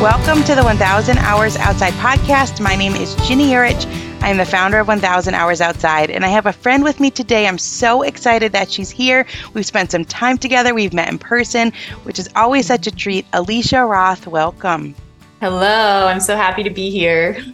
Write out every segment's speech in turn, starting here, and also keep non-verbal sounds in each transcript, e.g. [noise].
Welcome to the 1000 Hours Outside podcast. My name is Ginny Yurich. I am the founder of 1000 Hours Outside, and I have a friend with me today. I'm so excited that she's here. We've spent some time together. We've met in person, which is always such a treat. Alisha Roth, welcome. Hello, I'm so happy to be here. [laughs]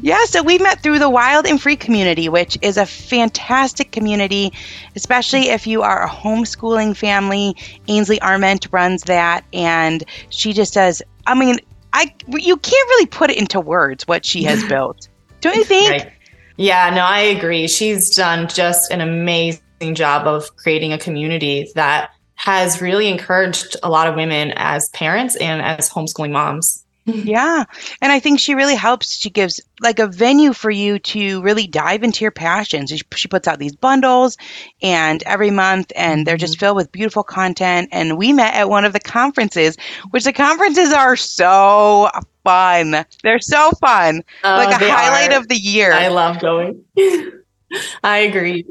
Yeah, so we met through the Wild and Free community, which is a fantastic community, especially if you are a homeschooling family. Ainsley Arment runs that, and she just does, I mean, I you can't really put it into words what she has [laughs] built. Don't you think? Right. Yeah, no, I agree. She's done just an amazing job of creating a community that has really encouraged a lot of women as parents and as homeschooling moms. Yeah. And I think she really helps. She gives like a venue for you to really dive into your passions. She, she puts out these bundles and every month and they're just mm-hmm. filled with beautiful content. And we met at one of the conferences, which the conferences are so fun. They're so fun. Uh, like a highlight are. of the year. I love going. [laughs] [laughs] I agree.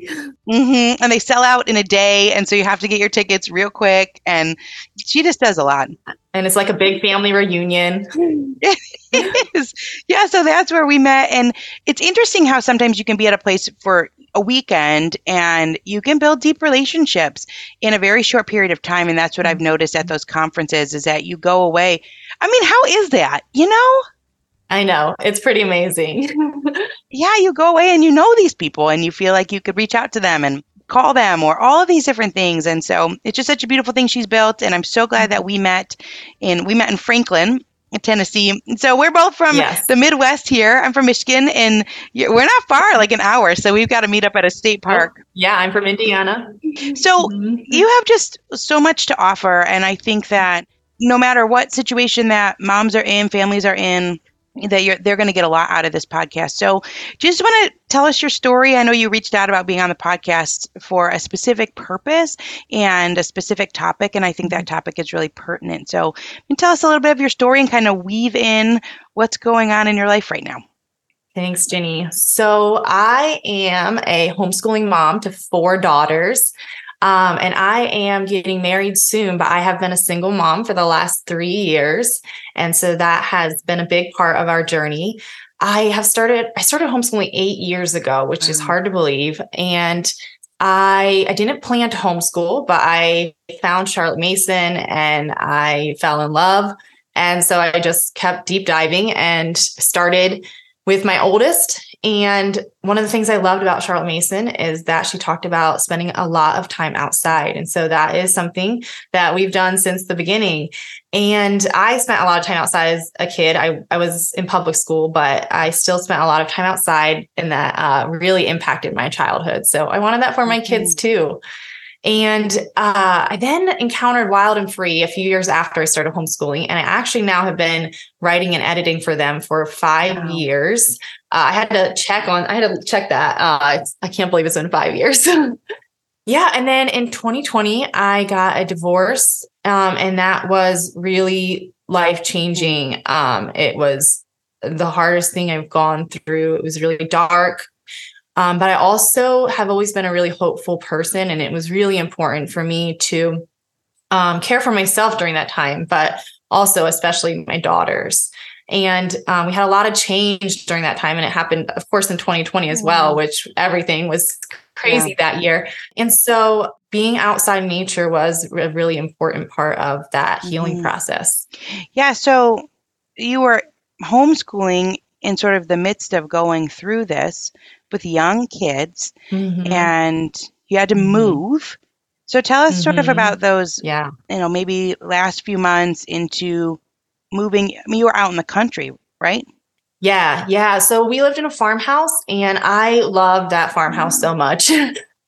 Mm-hmm. And they sell out in a day. And so you have to get your tickets real quick. And she just does a lot. And it's like a big family reunion. [laughs] it is. Yeah. So that's where we met. And it's interesting how sometimes you can be at a place for a weekend and you can build deep relationships in a very short period of time. And that's what I've noticed at those conferences is that you go away. I mean, how is that? You know? I know. It's pretty amazing. [laughs] yeah, you go away and you know these people and you feel like you could reach out to them and call them or all of these different things. And so it's just such a beautiful thing she's built. And I'm so glad that we met in we met in Franklin, Tennessee. So we're both from yes. the Midwest here. I'm from Michigan, and we're not far, like an hour. So we've got to meet up at a state park. Oh, yeah, I'm from Indiana. So mm-hmm. you have just so much to offer, and I think that no matter what situation that moms are in, families are in, that you're they're going to get a lot out of this podcast. So, just want to tell us your story. I know you reached out about being on the podcast for a specific purpose and a specific topic, and I think that mm-hmm. topic is really pertinent. So, tell us a little bit of your story and kind of weave in what's going on in your life right now. Thanks, Ginny. So, I am a homeschooling mom to four daughters. Um, and I am getting married soon, but I have been a single mom for the last three years. And so that has been a big part of our journey. I have started, I started homeschooling eight years ago, which is hard to believe. And I, I didn't plan to homeschool, but I found Charlotte Mason and I fell in love. And so I just kept deep diving and started with my oldest and one of the things I loved about Charlotte Mason is that she talked about spending a lot of time outside. And so that is something that we've done since the beginning. And I spent a lot of time outside as a kid. I, I was in public school, but I still spent a lot of time outside, and that uh, really impacted my childhood. So I wanted that for my kids mm-hmm. too. And uh, I then encountered Wild and Free a few years after I started homeschooling. And I actually now have been writing and editing for them for five wow. years. Uh, I had to check on, I had to check that. Uh, I can't believe it's been five years. [laughs] yeah. And then in 2020, I got a divorce. Um, and that was really life changing. Um, it was the hardest thing I've gone through. It was really dark. Um, but I also have always been a really hopeful person, and it was really important for me to um, care for myself during that time, but also, especially my daughters. And um, we had a lot of change during that time, and it happened, of course, in 2020 as well, which everything was crazy yeah. that year. And so, being outside nature was a really important part of that healing mm. process. Yeah. So, you were homeschooling in sort of the midst of going through this with young kids mm-hmm. and you had to mm-hmm. move. So tell us mm-hmm. sort of mm-hmm. about those, yeah. you know, maybe last few months into moving. I mean, you were out in the country, right? Yeah, yeah. So we lived in a farmhouse and I loved that farmhouse so much. [laughs]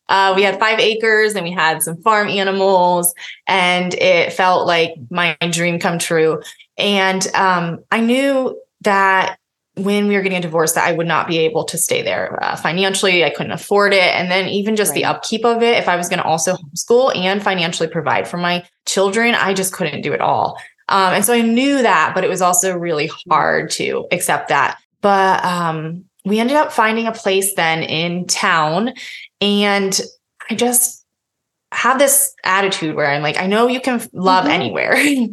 Uh, we had five acres and we had some farm animals, and it felt like my dream come true. And um, I knew that when we were getting a divorce that I would not be able to stay there uh, financially. I couldn't afford it. And then even just right. the upkeep of it, if I was going to also homeschool and financially provide for my children, I just couldn't do it all. Um, and so I knew that, but it was also really hard to accept that. But um, we ended up finding a place then in town. And I just have this attitude where I'm like, I know you can love mm-hmm. anywhere. [laughs]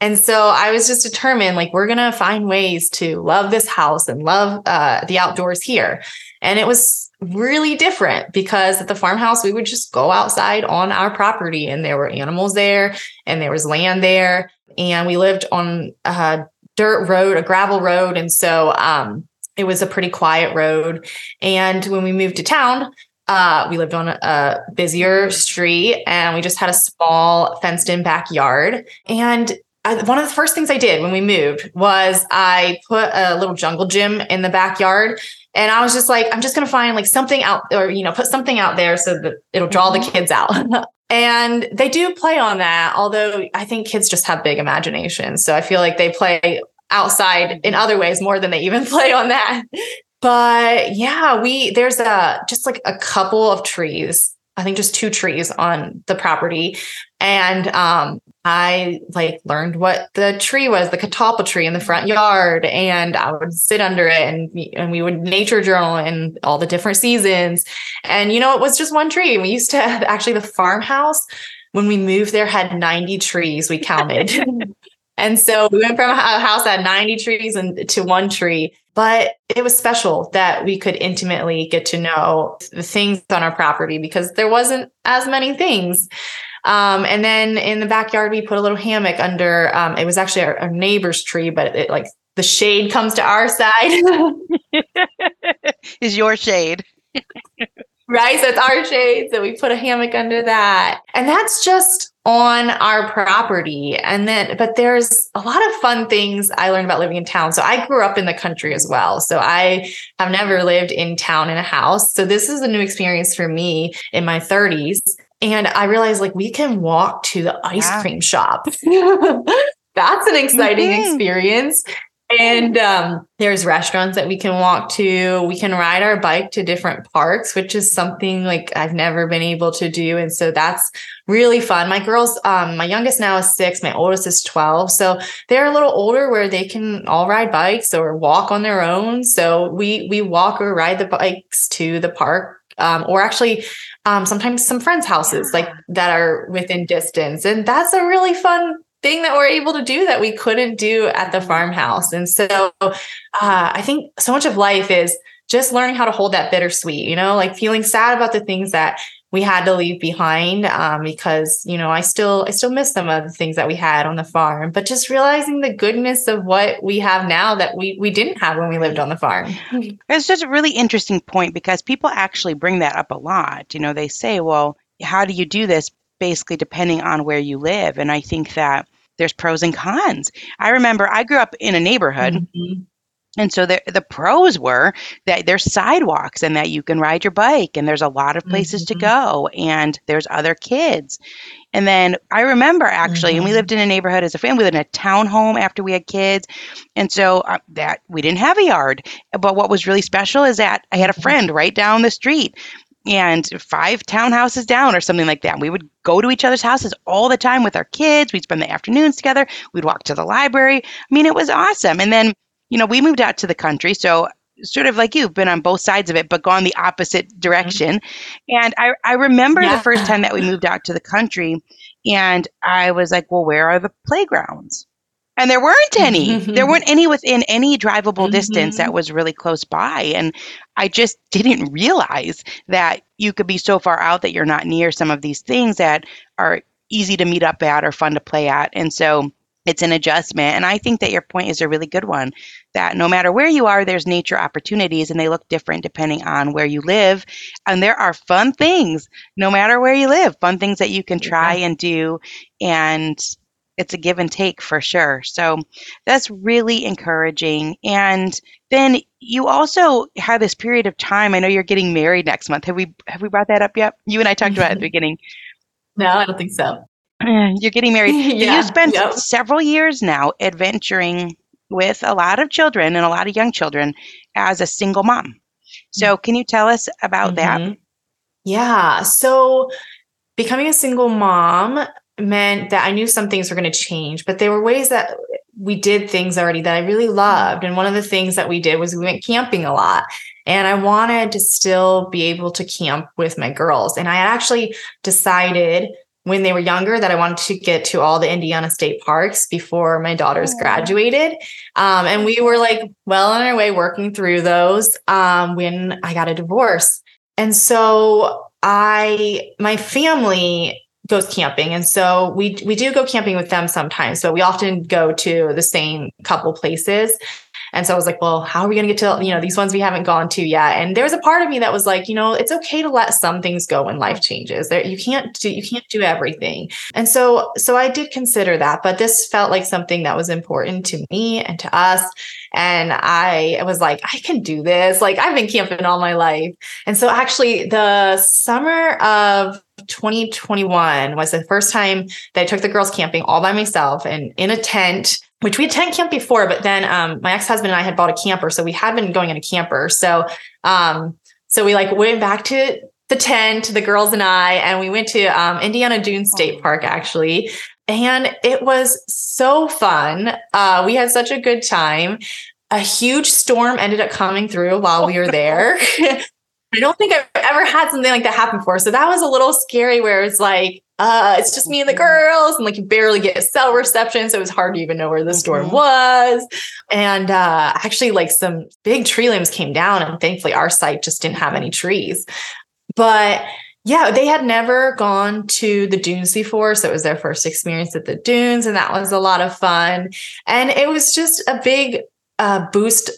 And so I was just determined, like, we're going to find ways to love this house and love uh, the outdoors here. And it was really different because at the farmhouse, we would just go outside on our property and there were animals there and there was land there. And we lived on a dirt road, a gravel road. And so um, it was a pretty quiet road. And when we moved to town, uh, we lived on a, busier street and we just had a small fenced in backyard. And I, one of the first things I did when we moved was I put a little jungle gym in the backyard. And I was just like, I'm just going to find like something out or, you know, put something out there so that it'll draw the mm-hmm. kids out. [laughs] and they do play on that. Although I think kids just have big imaginations. So I feel like they play outside in other ways more than they even [laughs] play on that but yeah, we there's a just like a couple of trees. I think just two trees on the property. And um, I like learned what the tree was, the catalpa tree in the front yard. And I would sit under it and, and we would nature journal in all the different seasons. And, you know, it was just one tree. We used to have actually the farmhouse when we moved there had 90 trees we counted. [laughs] and so we went from a house that had 90 trees and to one tree. But it was special that we could intimately get to know the things on our property because there wasn't as many things. Um, and then in the backyard, we put a little hammock under. Um, it was actually our, our neighbor's tree, but it, like the shade comes to our side. [laughs] Is your shade. [laughs] right? So it's our shade. So we put a hammock under that. And that's just on our property. And then, but there's a lot of fun things I learned about living in town. So I grew up in the country as well. So I have never lived in town in a house. So this is a new experience for me in my 30s. And I realized like we can walk to the ice yeah. cream shop. [laughs] That's an exciting mm-hmm. experience. And um, there's restaurants that we can walk to. We can ride our bike to different parks, which is something like I've never been able to do. And so that's really fun. My girls, um, my youngest now is six, my oldest is 12. So they're a little older where they can all ride bikes or walk on their own. So we we walk or ride the bikes to the park um, or actually um, sometimes some friends' houses like that are within distance. And that's a really fun thing that we're able to do that we couldn't do at the farmhouse. And so uh, I think so much of life is just learning how to hold that bittersweet, you know, like feeling sad about the things that we had to leave behind um, because you know I still I still miss some of the things that we had on the farm, but just realizing the goodness of what we have now that we we didn't have when we lived on the farm. It's just a really interesting point because people actually bring that up a lot. You know, they say, "Well, how do you do this?" Basically, depending on where you live, and I think that there's pros and cons. I remember I grew up in a neighborhood. Mm-hmm. And so the, the pros were that there's sidewalks and that you can ride your bike and there's a lot of places mm-hmm. to go and there's other kids. And then I remember actually, mm-hmm. and we mm-hmm. lived in a neighborhood as a family, we lived in a townhome after we had kids. And so uh, that we didn't have a yard. But what was really special is that I had a mm-hmm. friend right down the street and five townhouses down or something like that. We would go to each other's houses all the time with our kids. We'd spend the afternoons together. We'd walk to the library. I mean, it was awesome. And then, you know, we moved out to the country. So sort of like you've been on both sides of it, but gone the opposite direction. Mm-hmm. And I, I remember yeah. the first time that we moved out to the country and I was like, well, where are the playgrounds? and there weren't any mm-hmm. there weren't [laughs] any within any drivable mm-hmm. distance that was really close by and i just didn't realize that you could be so far out that you're not near some of these things that are easy to meet up at or fun to play at and so it's an adjustment and i think that your point is a really good one that no matter where you are there's nature opportunities and they look different depending on where you live and there are fun things no matter where you live fun things that you can try and do and it's a give and take for sure. So that's really encouraging. And then you also had this period of time. I know you're getting married next month. Have we have we brought that up yet? You and I talked about it at the [laughs] beginning. No, I don't think so. [clears throat] You're getting married. [laughs] yeah, you spent yep. several years now adventuring with a lot of children and a lot of young children as a single mom. So, can you tell us about mm-hmm. that? Yeah. So, becoming a single mom meant that I knew some things were going to change, but there were ways that we did things already that I really loved. And one of the things that we did was we went camping a lot. And I wanted to still be able to camp with my girls. And I had actually decided when they were younger that I wanted to get to all the Indiana state parks before my daughters graduated. Um, and we were like well on our way working through those um, when I got a divorce. And so I, my family goes camping. And so we we do go camping with them sometimes, but we often go to the same couple places. And so I was like, well, how are we going to get to, you know, these ones we haven't gone to yet? And there was a part of me that was like, you know, it's okay to let some things go when life changes. There you can't do you can't do everything. And so so I did consider that, but this felt like something that was important to me and to us. And I was like, I can do this. Like I've been camping all my life. And so actually the summer of 2021 was the first time that I took the girls camping all by myself and in a tent which we had tent camp before, but then um, my ex-husband and I had bought a camper. So we had been going in a camper. So um, so we like went back to the tent, the girls and I, and we went to um, Indiana Dunes State Park actually. And it was so fun. Uh, we had such a good time. A huge storm ended up coming through while we were there. [laughs] I don't think I've ever had something like that happen before. So that was a little scary where it's like, uh, it's just me and the girls, and like you barely get cell reception. So it was hard to even know where the storm mm-hmm. was. And uh, actually, like some big tree limbs came down, and thankfully our site just didn't have any trees. But yeah, they had never gone to the dunes before. So it was their first experience at the dunes, and that was a lot of fun. And it was just a big uh, boost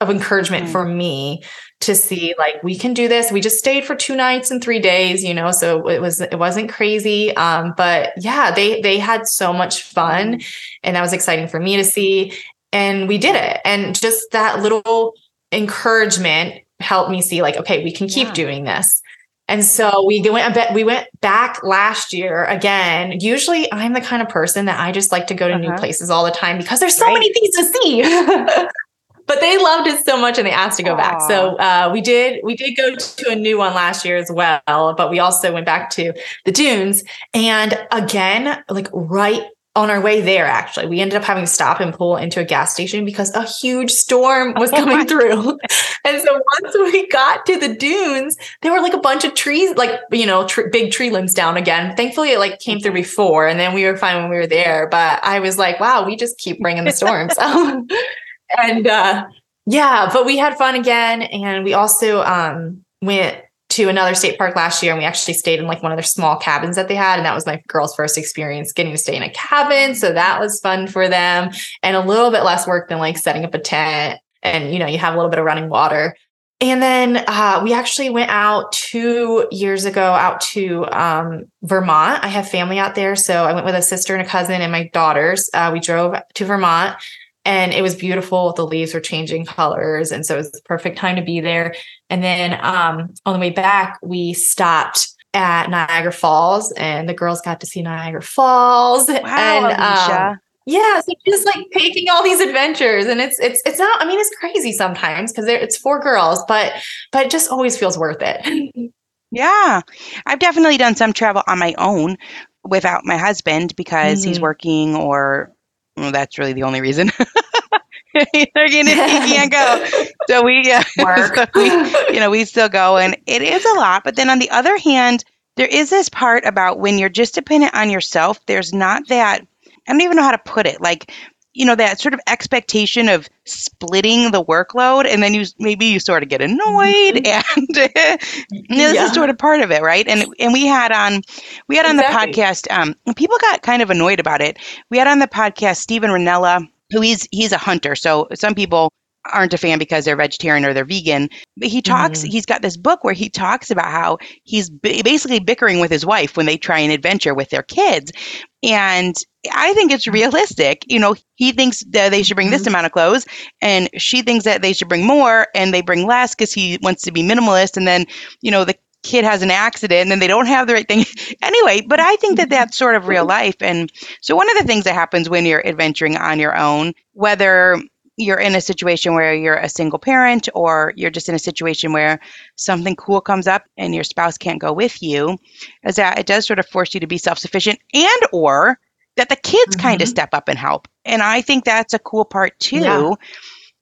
of encouragement mm. for me to see like we can do this we just stayed for two nights and three days you know so it was it wasn't crazy um but yeah they they had so much fun and that was exciting for me to see and we did it and just that little encouragement helped me see like okay we can keep yeah. doing this and so we went a bit, we went back last year again. Usually I'm the kind of person that I just like to go to uh-huh. new places all the time because there's so right. many things to see. [laughs] but they loved it so much and they asked to go Aww. back. So uh, we did we did go to a new one last year as well, but we also went back to the dunes and again, like right on our way there, actually, we ended up having to stop and pull into a gas station because a huge storm was oh coming oh through. and so once we got to the dunes, there were like a bunch of trees, like, you know, tr- big tree limbs down again. Thankfully, it like came through before and then we were fine when we were there. But I was like, wow, we just keep bringing the storms. [laughs] and uh, yeah, but we had fun again. And we also um, went to another state park last year and we actually stayed in like one of their small cabins that they had. And that was my girl's first experience getting to stay in a cabin. So that was fun for them and a little bit less work than like setting up a tent. And, you know, you have a little bit of running water. And then uh, we actually went out two years ago out to um, Vermont. I have family out there. So I went with a sister and a cousin and my daughters. Uh, we drove to Vermont and it was beautiful. The leaves were changing colors, and so it was the perfect time to be there. And then um, on the way back, we stopped at Niagara Falls, and the girls got to see Niagara Falls. Wow, and, um, yeah, so just like taking all these adventures, and it's it's it's not. I mean, it's crazy sometimes because it's four girls, but but it just always feels worth it. [laughs] yeah, I've definitely done some travel on my own without my husband because mm-hmm. he's working or well, that's really the only reason. [laughs] He can't go. So we, uh, [laughs] so we, you know, we still go, and it is a lot. But then on the other hand, there is this part about when you're just dependent on yourself. There's not that. I don't even know how to put it. Like you know that sort of expectation of splitting the workload and then you maybe you sort of get annoyed mm-hmm. and [laughs] this yeah. is sort of part of it right and and we had on we had on exactly. the podcast um people got kind of annoyed about it we had on the podcast Steven Rinella who he's he's a hunter so some people aren't a fan because they're vegetarian or they're vegan. But he talks, mm-hmm. he's got this book where he talks about how he's b- basically bickering with his wife when they try an adventure with their kids. And I think it's realistic. You know, he thinks that they should bring this mm-hmm. amount of clothes, and she thinks that they should bring more, and they bring less because he wants to be minimalist. And then, you know, the kid has an accident and then they don't have the right thing. [laughs] anyway, but I think that mm-hmm. that's sort of real life. And so, one of the things that happens when you're adventuring on your own, whether you're in a situation where you're a single parent or you're just in a situation where something cool comes up and your spouse can't go with you is that it does sort of force you to be self-sufficient and or that the kids mm-hmm. kind of step up and help and i think that's a cool part too yeah.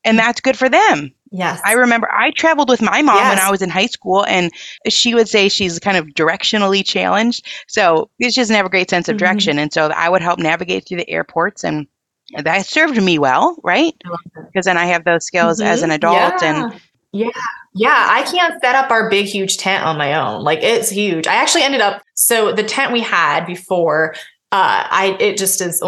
and that's good for them Yes. I remember I traveled with my mom when I was in high school, and she would say she's kind of directionally challenged. So she doesn't have a great sense of Mhm. direction. And so I would help navigate through the airports, and that served me well, right? I love that. Because then I have those skills as an Mhm. adult. Yeah. And yeah. Yeah, I can't set up our big, huge tent on my own. Like it's huge. I actually ended up so the tent we had before, uh, I it just is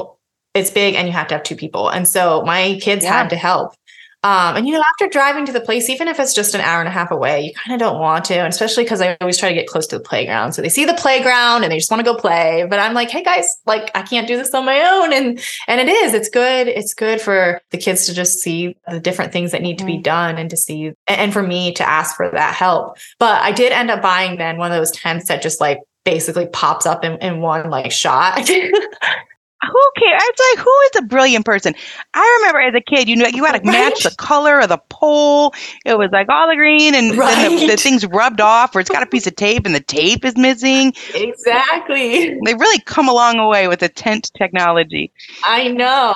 it's big and you have to have two people. And so my kids Yeah. had to help. Um, and you know, after driving to the place, even if it's just an hour and a half away, you kind of don't want to, and especially because I always try to get close to the playground. So they see the playground and they just want to go play. But I'm like, hey guys, like I can't do this on my own. And and it is, it's good. It's good for the kids to just see the different things that need to be Mhm. done and to see and for me to ask for that help. But I did end up buying then one of those tents that just like basically pops up in, in one like shot. who cares? It's like, who is a brilliant person? I remember as a kid, you know, you had to [laughs] match the color of the pole. It was like all the green, and then the, the thing's rubbed off, or it's got a piece of tape, and the tape is missing. exactly. They've really come a long way with the tent technology. I know.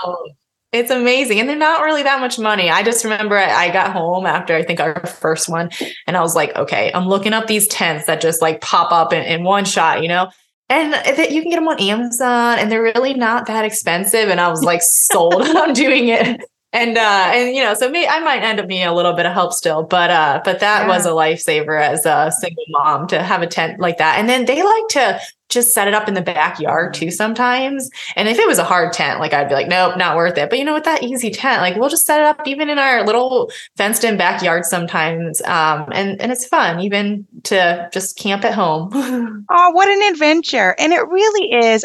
It's amazing. And they're not really that much money. I just remember I, got home after I think our first one and I was like, okay, I'm looking up these tents that just like pop up in, in one shot, you know? And that you can get them on Amazon and they're really not that expensive. And I was like sold [laughs] on doing it. And uh and you know, so me I might end up needing a little bit of help still, but uh but that was a lifesaver as a single mom to have a tent like that. And then they like to just set it up in the backyard too sometimes. And if it was a hard tent, like I'd be like, nope, not worth it. But you know, with that easy tent, like we'll just set it up even in our little fenced in backyard sometimes. Um, and, and it's fun even to just camp at home. [laughs] Oh, what an adventure. And it really is.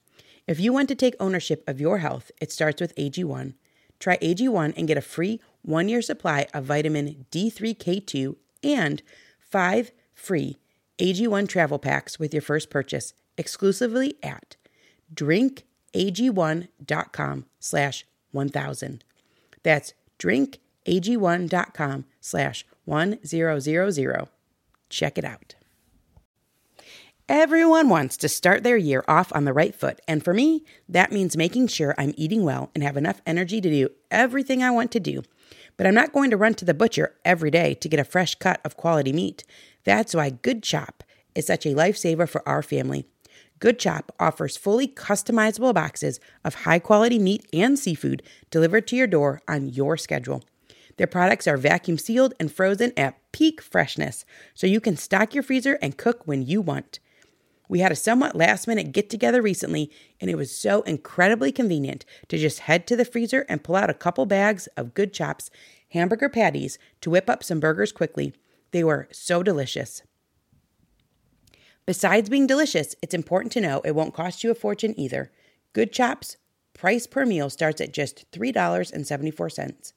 If you want to take ownership of your health, it starts with AG1. Try AG1 and get a free one year supply of vitamin D3K2 and five free AG1 travel packs with your first purchase exclusively at drinkag1.com slash 1000. That's drinkag1.com slash 1000. Check it out. Everyone wants to start their year off on the right foot, and for me, that means making sure I'm eating well and have enough energy to do everything I want to do. But I'm not going to run to the butcher every day to get a fresh cut of quality meat. That's why Good Chop is such a lifesaver for our family. Good Chop offers fully customizable boxes of high quality meat and seafood delivered to your door on your schedule. Their products are vacuum sealed and frozen at peak freshness, so you can stock your freezer and cook when you want. We had a somewhat last minute get together recently, and it was so incredibly convenient to just head to the freezer and pull out a couple bags of Good Chops hamburger patties to whip up some burgers quickly. They were so delicious. Besides being delicious, it's important to know it won't cost you a fortune either. Good Chops price per meal starts at just $3.74.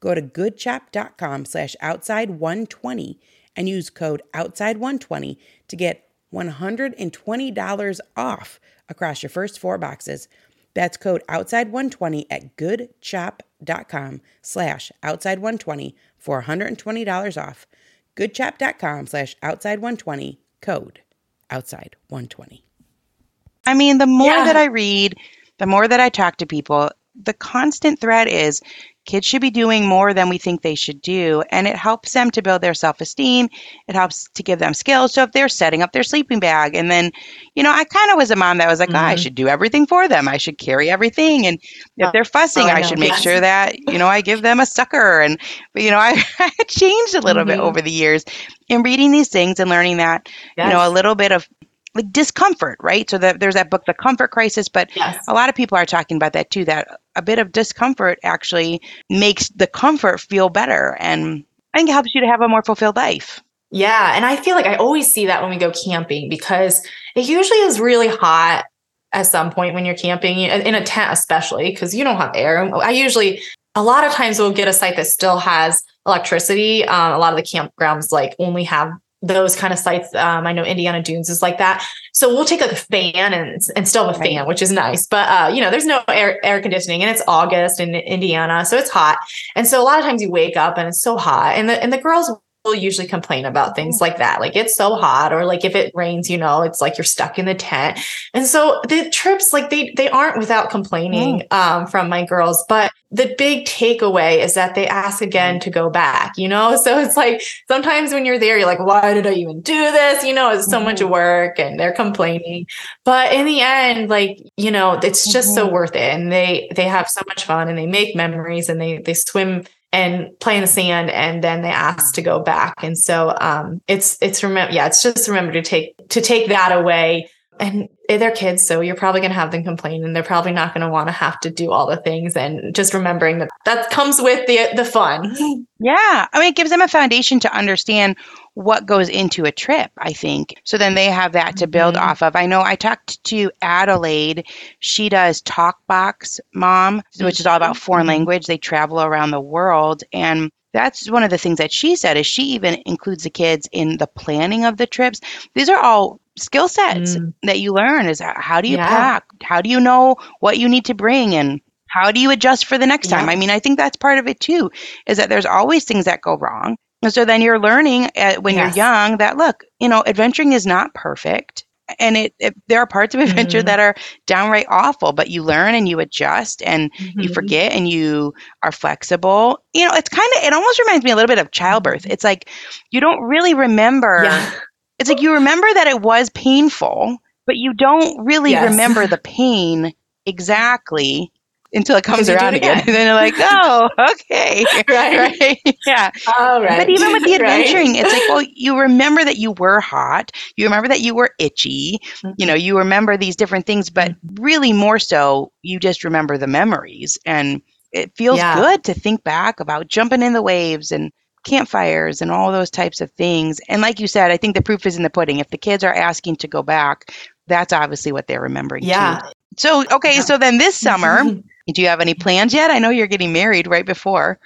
Go to goodchop.com slash outside120 and use code outside120 to get $120 off across your first four boxes. That's code outside120 at goodchop.com slash outside120 for $120 off. goodchop.com slash outside120 code outside120. I mean, the more Yeah. that I read, the more that I talk to people, the constant thread is kids should be doing more than we think they should do. And it helps them to build their self esteem. It helps to give them skills. So if they're setting up their sleeping bag, and then, you know, I kind of was a mom that was like, mm-hmm. oh, I should do everything for them. I should carry everything. And if oh, they're fussing, oh, I, I should make yes. sure that, you know, I give them a sucker. And, but, you know, [laughs] I, I changed a little mm-hmm. bit over the years in reading these things and learning that, yes. you know, a little bit of like discomfort, right? So that there's that book, The Comfort Crisis, but yes. a lot of people are talking about that too. That a bit of discomfort actually makes the comfort feel better, and I think it helps you to have a more fulfilled life. Yeah, and I feel like I always see that when we go camping because it usually is really hot at some point when you're camping in a tent, especially because you don't have air. I usually a lot of times we'll get a site that still has electricity. Um, a lot of the campgrounds like only have those kind of sites. Um, I know Indiana Dunes is like that. So we'll take like a fan and, and still have a fan, which is nice. But uh, you know, there's no air air conditioning and it's August in Indiana, so it's hot. And so a lot of times you wake up and it's so hot. And the and the girls usually complain about things like that. Like it's so hot, or like if it rains, you know, it's like you're stuck in the tent. And so the trips, like they they aren't without complaining mm. um, from my girls. But the big takeaway is that they ask again to go back, you know? [laughs] So it's like sometimes when you're there, you're like, why did I even do this? You know, it's so mm-hmm. much work and they're complaining. But in the end, like, you know, it's just mm-hmm. so worth it. And they they have so much fun and they make memories and they they swim and play in the sand and then they ask to go back. And so um, it's it's remember yeah it's just remember to take to take that away. And they're kids so you're probably going to have them complain and they're probably not going to want to have to do all the things and just remembering that that comes with the the fun. Yeah. I mean it gives them a foundation to understand what goes into a trip i think. So then they have that to build mm-hmm. off of. I know i talked to adelaide. She does talkbox mom which is all about foreign mm-hmm. language. They travel around the world. And that's one of the things that she said is she even includes the kids in the planning of the trips. These are all skill sets mm. that you learn is how do you yeah. pack? How do you know what you need to bring? And how do you adjust for the next time? I mean i think that's part of it too is that there's always things that go wrong and so then you're learning at, when yes. you're young that look you know adventuring is not perfect and it, it there are parts of adventure mm-hmm. that are downright awful but you learn and you adjust and mm-hmm. you forget and you are flexible you know it's kind of it almost reminds me a little bit of childbirth mm-hmm. it's like you don't really remember yeah it's like you remember that it was painful, but you don't really yes. remember the pain exactly until it comes around again. again. and [laughs] then you're like, [laughs] oh, okay. [laughs] right. right. Yeah. All right. But even with the adventuring, right. it's like, well, you remember that you were hot. You remember that you were itchy. Mm-hmm. You know, you remember these different things, but mm-hmm. really more so, you just remember the memories. And it feels yeah. good to think back about jumping in the waves and campfires and all those types of things. And like you said, I think the proof is in the pudding. If the kids are asking to go back, that's obviously what they're remembering. Yeah. Too. So, okay, yeah. so then this summer, do you have any plans yet? I know you're getting married right before.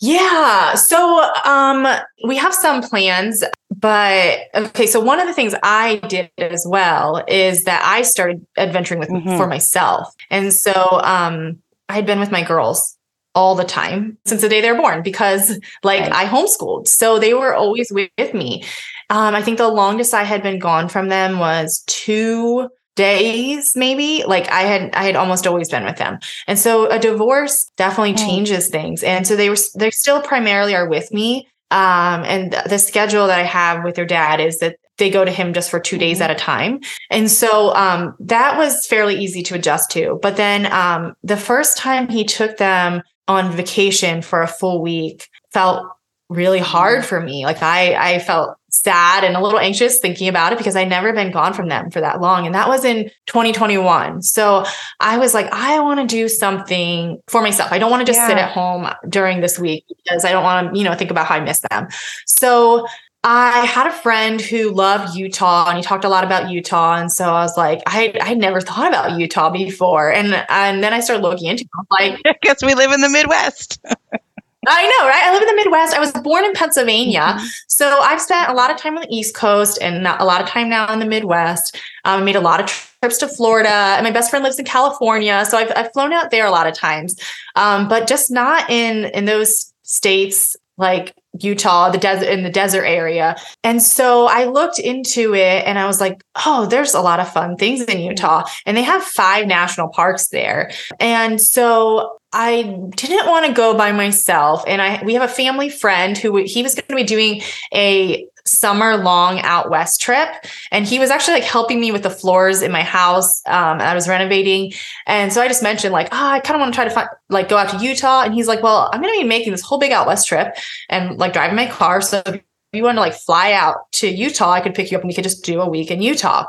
Yeah. So, um we have some plans, but okay, so one of the things I did as well is that I started adventuring with mm-hmm. for myself. And so, um I had been with my girls all the time since the day they were born because like right. I homeschooled. So they were always with me. Um, I think the longest I had been gone from them was two days maybe like i had i had almost always been with them and so a divorce definitely mm. changes things and so they were they still primarily are with me um and the schedule that i have with their dad is that they go to him just for two days mm-hmm. at a time. And so um, that was fairly easy to adjust to. But then um, the first time he took them on vacation for a full week felt really hard for me. Like I I felt sad and a little anxious thinking about it because I'd never been gone from them for that long. And that was in 2021. So I was like, I want to do something for myself. I don't want to just yeah. sit at home during this week because I don't want to, you know, think about how I miss them. So I had a friend who loved Utah and he talked a lot about Utah. And so I was like, I I never thought about Utah before. And and then I started looking into it. like [laughs] I guess we live in the Midwest. [laughs] I know, right? I live in the Midwest. I was born in Pennsylvania. Mm-hmm. So I've spent a lot of time on the East Coast and a lot of time now in the Midwest. Um, I made a lot of trips to Florida. And my best friend lives in California. So I've, I've flown out there a lot of times, um, but just not in, in those states like Utah, the desert in the desert area. And so I looked into it and I was like, oh, there's a lot of fun things in mm-hmm. Utah. And they have five national parks there. And so I didn't want to go by myself. And I we have a family friend who he was going to be doing a summer long out west trip. And he was actually like helping me with the floors in my house um, i was renovating. And so i just mentioned like oh i kind of want to try to find like go out to utah. And he's like well i'm going to be making this whole big out west trip and like driving my car. So if you want to like fly out to utah i could pick you up and we could just do a week in utah.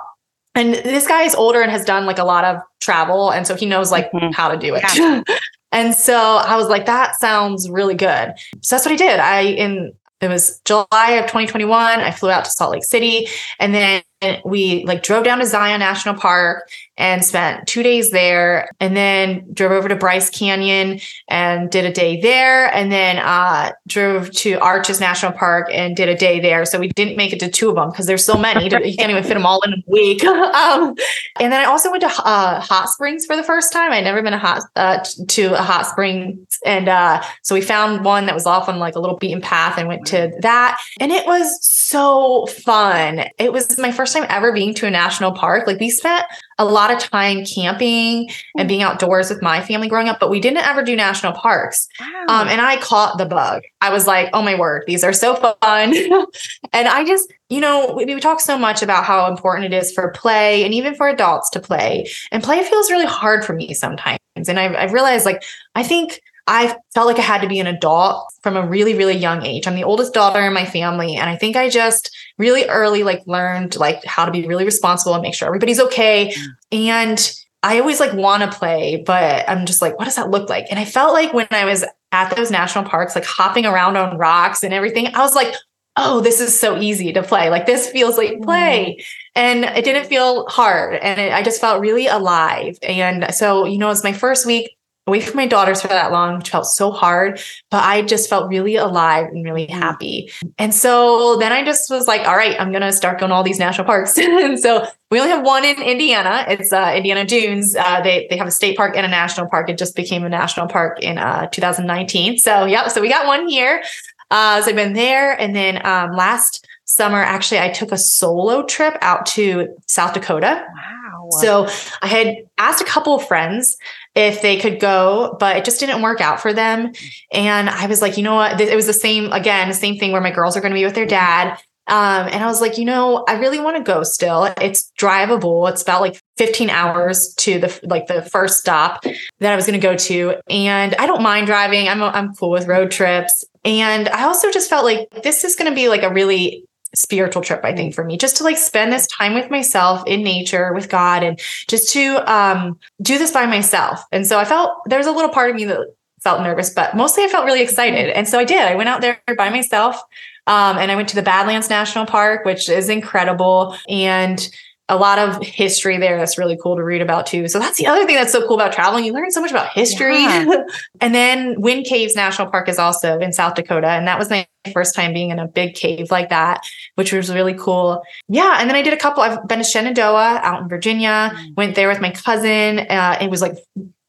And this guy is older and has done like a lot of travel and so he knows like mm-hmm. how to do it. Yeah. [laughs] and so i was like that sounds really good. So that's what i did. I in it was July of 2021. I flew out to Salt Lake City and then we like drove down to Zion National Park and spent two days there and then drove over to Bryce Canyon and did a day there and then uh, drove to Arches National Park and did a day there. So we didn't make it to two of them because there's so many. you can't even fit them all in a week. [laughs] um, and then I also went to uh, hot springs for the first time. I'd never been a hot uh, to a hot spring. And uh, so we found one that was off on like a little beaten path and went to that. And it was so fun. It was my first time ever being to a national park. Like we spent a lot of time camping and being outdoors with my family growing up, but we didn't ever do national parks. Wow. Um, and I caught the bug. I was like, oh my word, these are so fun. [laughs] and I just, you know, we, we talk so much about how important it is for play and even for adults to play. And play feels really hard for me sometimes. And I've, I've realized like, I think I felt like I had to be an adult from a really, really young age. I'm the oldest daughter in my family. And I think I just really early like learned like how to be really responsible and make sure everybody's okay. Mm. And I always like want to play, but I'm just like, what does that look like? And I felt like when I was at those national parks, like hopping around on rocks and everything, I was like, oh, this is so easy to play. Like this feels like play. And it didn't feel hard. And it, I just felt really alive. And so, you know, it's my first week away from my daughters for that long, which felt so hard, but I just felt really alive and really mm. happy. And so then I just was like, all right, I'm going to start going to all these national parks. [laughs] and so we only have one in Indiana. It's uh, Indiana Dunes. Uh, they, they have a state park and a national park. It just became a national park in uh, 2019. So, yeah, so we got one here. Uh, so I've been there. And then um, last summer, actually, I took a solo trip out to South Dakota. Wow. So I had asked a couple of friends if they could go, but it just didn't work out for them. And I was like, you know what? It was the same, again, same thing where my girls are going to be with their dad. Um, and I was like, you know, I really want to go still. It's drivable. It's about like 15 hours to the like the first stop that I was going to go to. And I don't mind driving. I'm I'm cool with road trips. And I also just felt like this is going to be like a really spiritual trip i think for me just to like spend this time with myself in nature with god and just to um do this by myself. And so i felt there's a little part of me that felt nervous but mostly i felt really excited. And so i did. I went out there by myself um, and i went to the badlands national park which is incredible. And a lot of history there that's really cool to read about too. So that's the other thing that's so cool about traveling. You learn so much about history. Yeah. [laughs] and then Wind Caves National Park is also in South Dakota. And that was my first time being in a big cave like that, which was really cool. Yeah. And then I did a couple, I've been to Shenandoah out in Virginia, mm-hmm. went there with my cousin. Uh, it was like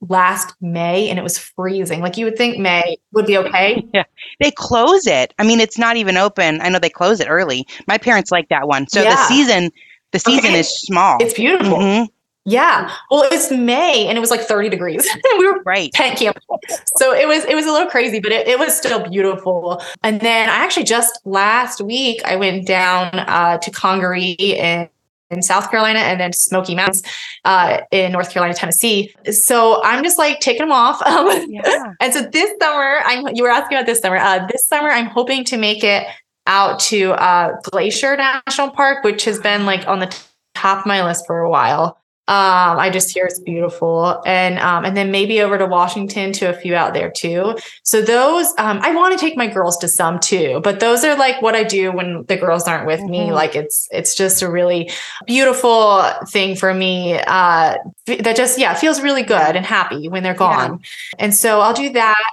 last May and it was freezing. Like you would think May would be okay. [laughs] Yeah. They close it. I mean, it's not even open. I know they close it early. My parents like that one. So yeah. the season the season okay. is small. It's beautiful. Mm-hmm. Yeah. Well, it's May and it was like 30 degrees. [laughs] we were right. tent camp. So it was it was a little crazy, but it, it was still beautiful. And then I actually just last week I went down uh, to Congaree in in South Carolina and then Smoky Mountains uh, in North Carolina, Tennessee. So I'm just like taking them off. Um, [laughs] yeah. and so this summer, I'm you were asking about this summer. Uh, this summer, I'm hoping to make it out to uh, Glacier National Park, which has been like on the top of my list for a while. Um, I just hear it's beautiful, and um, and then maybe over to Washington to a few out there too. So those, um, I want to take my girls to some too, but those are like what I do when the girls aren't with mm-hmm. me. Like it's it's just a really beautiful thing for me uh, that just yeah feels really good and happy when they're gone. Yeah. And so I'll do that,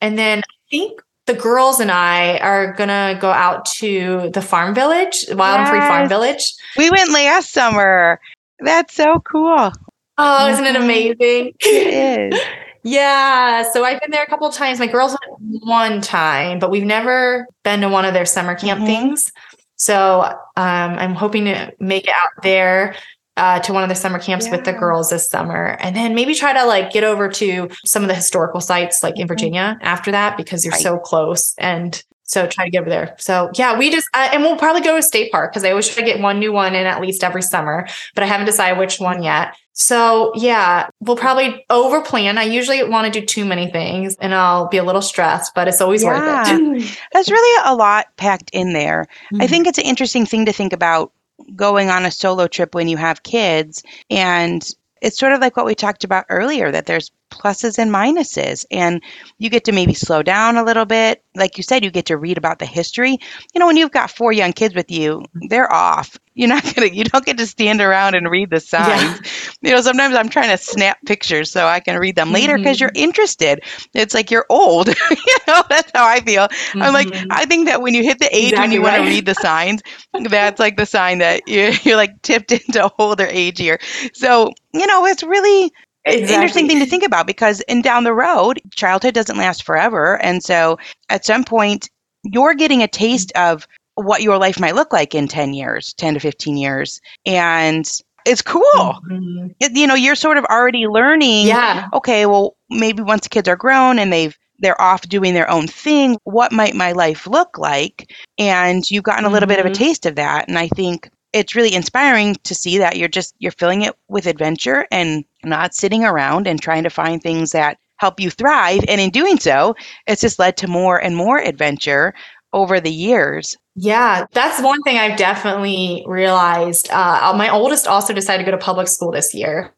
and then I think the girls and I are gonna go out to the farm village, Wild yes. and Free Farm Village. We went last summer. That's so cool. Oh, isn't it amazing? [laughs] It is. [laughs] Yeah. So I've been there a couple of times. My girls went one time, but we've never been to one of their summer camp mm-hmm. things. So um, I'm hoping to make it out there uh, to one of the summer camps yeah. with the girls this summer, and then maybe try to like get over to some of the historical sites like in mm-hmm. Virginia after that because you're right. so close and. So try to get over there. So yeah, we just uh, and we'll probably go to state park because I always try to get one new one in at least every summer, but I haven't decided which one yet. So yeah, we'll probably over plan. I usually want to do too many things and I'll be a little stressed, but it's always yeah. worth it. [laughs] There's really a lot packed in there. Mm-hmm. I think it's an interesting thing to think about going on a solo trip when you have kids. And it's sort of like what we talked about earlier that there's pluses and minuses and you get to maybe slow down a little bit like you said you get to read about the history you know when you've got four young kids with you they're off [laughs] you're not gonna you don't get to stand around and read the signs yeah. [laughs] you know sometimes i'm trying to snap pictures so i can read them later because mm-hmm. you're interested it's like you're old [laughs] you know that's how i feel mm-hmm. i'm like mm-hmm. i think that when you hit the age exactly when you right. want to read the signs that's like the sign that you're, you're like tipped into older age here so you know it's really Exactly. It's an interesting thing to think about because in down the road, childhood doesn't last forever. And so at some point, you're getting a taste of what your life might look like in 10 years, 10 to 15 years. And it's cool. Mm-hmm. It, you know, you're sort of already learning. Yeah. Okay, well, maybe once the kids are grown and they've they're off doing their own thing, what might my life look like? And you've gotten a little mm-hmm. bit of a mm-hmm. taste of that. And I think it's really inspiring to see that you're just you're filling it with adventure and not sitting around and trying to find things that help you thrive and in doing so it's just led to more and more adventure over the years. Yeah that's one thing i've definitely realized uh, my oldest also decided to go to public school this year.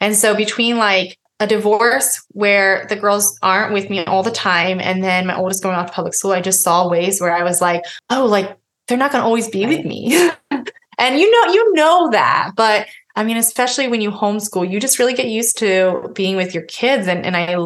And so between like a divorce where the girls aren't with me all the time and then my oldest going off to public school i just saw ways where i was like oh like they're not going to always be with me. [laughs] And you know, you know that, but I mean, especially when you homeschool, you just really get used to being with your kids. And, and I,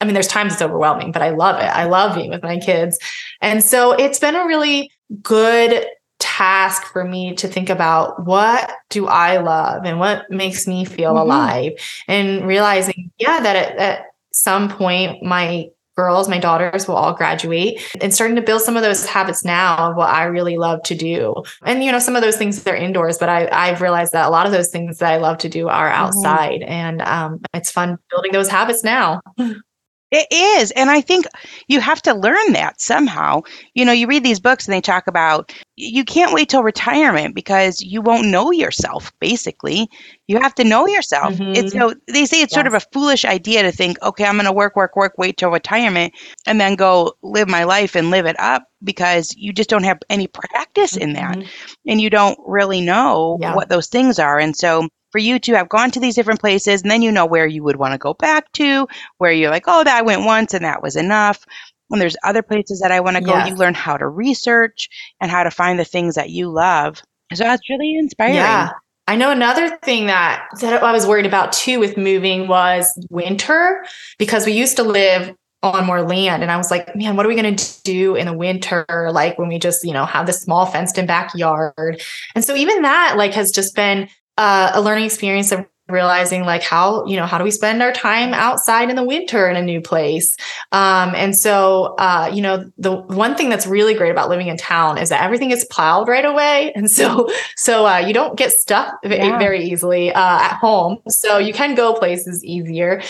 I mean, there's times it's overwhelming, but I love it. I love being with my kids. And so it's been a really good task for me to think about what do I love and what makes me feel mm-hmm. alive and realizing, yeah, that at, at some point my girls, my daughters will all graduate and starting to build some of those habits now of what I really love to do. And, you know, some of those things they're indoors, but I, I've realized that a lot of those things that I love to do are mm-hmm. outside. Mm-hmm. And um, it's fun building those habits now. [laughs] It is. And I think you have to learn that somehow. You know, you read these books and they talk about you can't wait till retirement because you won't know yourself, basically. You have to know yourself. Mm-hmm. It's you know, they say it's yes. sort of a foolish idea to think, okay, I'm gonna work, work, work, wait till retirement and then go live my life and live it up because you just don't have any practice mm-hmm. in that. Mm-hmm. And you don't really know yeah. what those things are. And so for you to have gone to these different places and then you know where you would want to go back to, where you're like, oh, that I went once and that was enough. When there's other places that I want to go, you learn how to research and how to find the things that you love. So that's really inspiring. Yeah. I know another thing that, that I was worried about too with moving was winter because we used to live on more land. And I was like, man, what are we going to do in the winter? Like when we just, you know, have this small fenced in backyard. And so even that like has just been uh, a learning experience of realizing like how you know how do we spend our time outside in the winter in a new place um, and so uh, you know the one thing that's really great about living in town is that everything is plowed right away [laughs] and so so uh, you don't get stuck yeah. very easily uh, at home so you can go places easier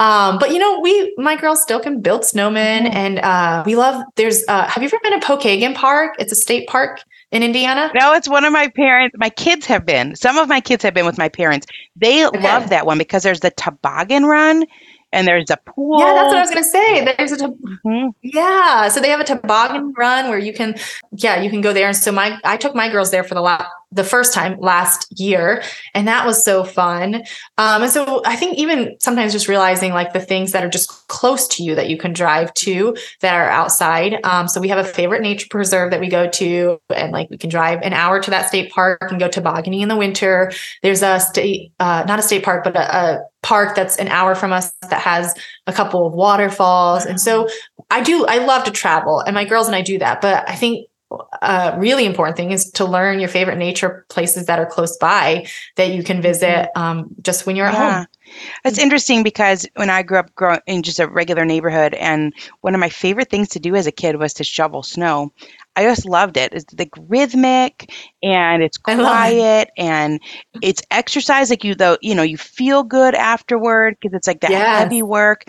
um, but you know, we my girls still can build snowmen, mm-hmm. and uh, we love. There's. Uh, have you ever been to Pokagon Park? It's a state park in Indiana? No, it's one of my parents. My kids have been. Some of my kids have been with my parents. They okay. love that one because there's the toboggan run and there's a pool. Yeah, that's what I was going to say. There's a to- mm-hmm. yeah, so they have a toboggan run where you can yeah, you can go there and so my I took my girls there for the last the first time last year and that was so fun. Um, and so i think even sometimes just realizing like the things that are just close to you that you can drive to that are outside. Um, so we have a favorite nature preserve that we go to and like we can drive an hour to that state park and go tobogganing in the winter. There's a state uh, not a state park but a, a park that's an hour from us that has a couple of waterfalls. And so i do i love to travel and my girls and i do that. But i think a really important thing is to learn your favorite nature places that are close by that you can visit mm-hmm. um, just when you're at yeah. home. It's interesting because when I grew up grow- in just a regular neighborhood, and one of my favorite things to do as a kid was to shovel snow. I just loved it. It's like rhythmic and it's quiet it. and it's exercise. Like you though, you know, you feel good afterward because it's like that yes. heavy work.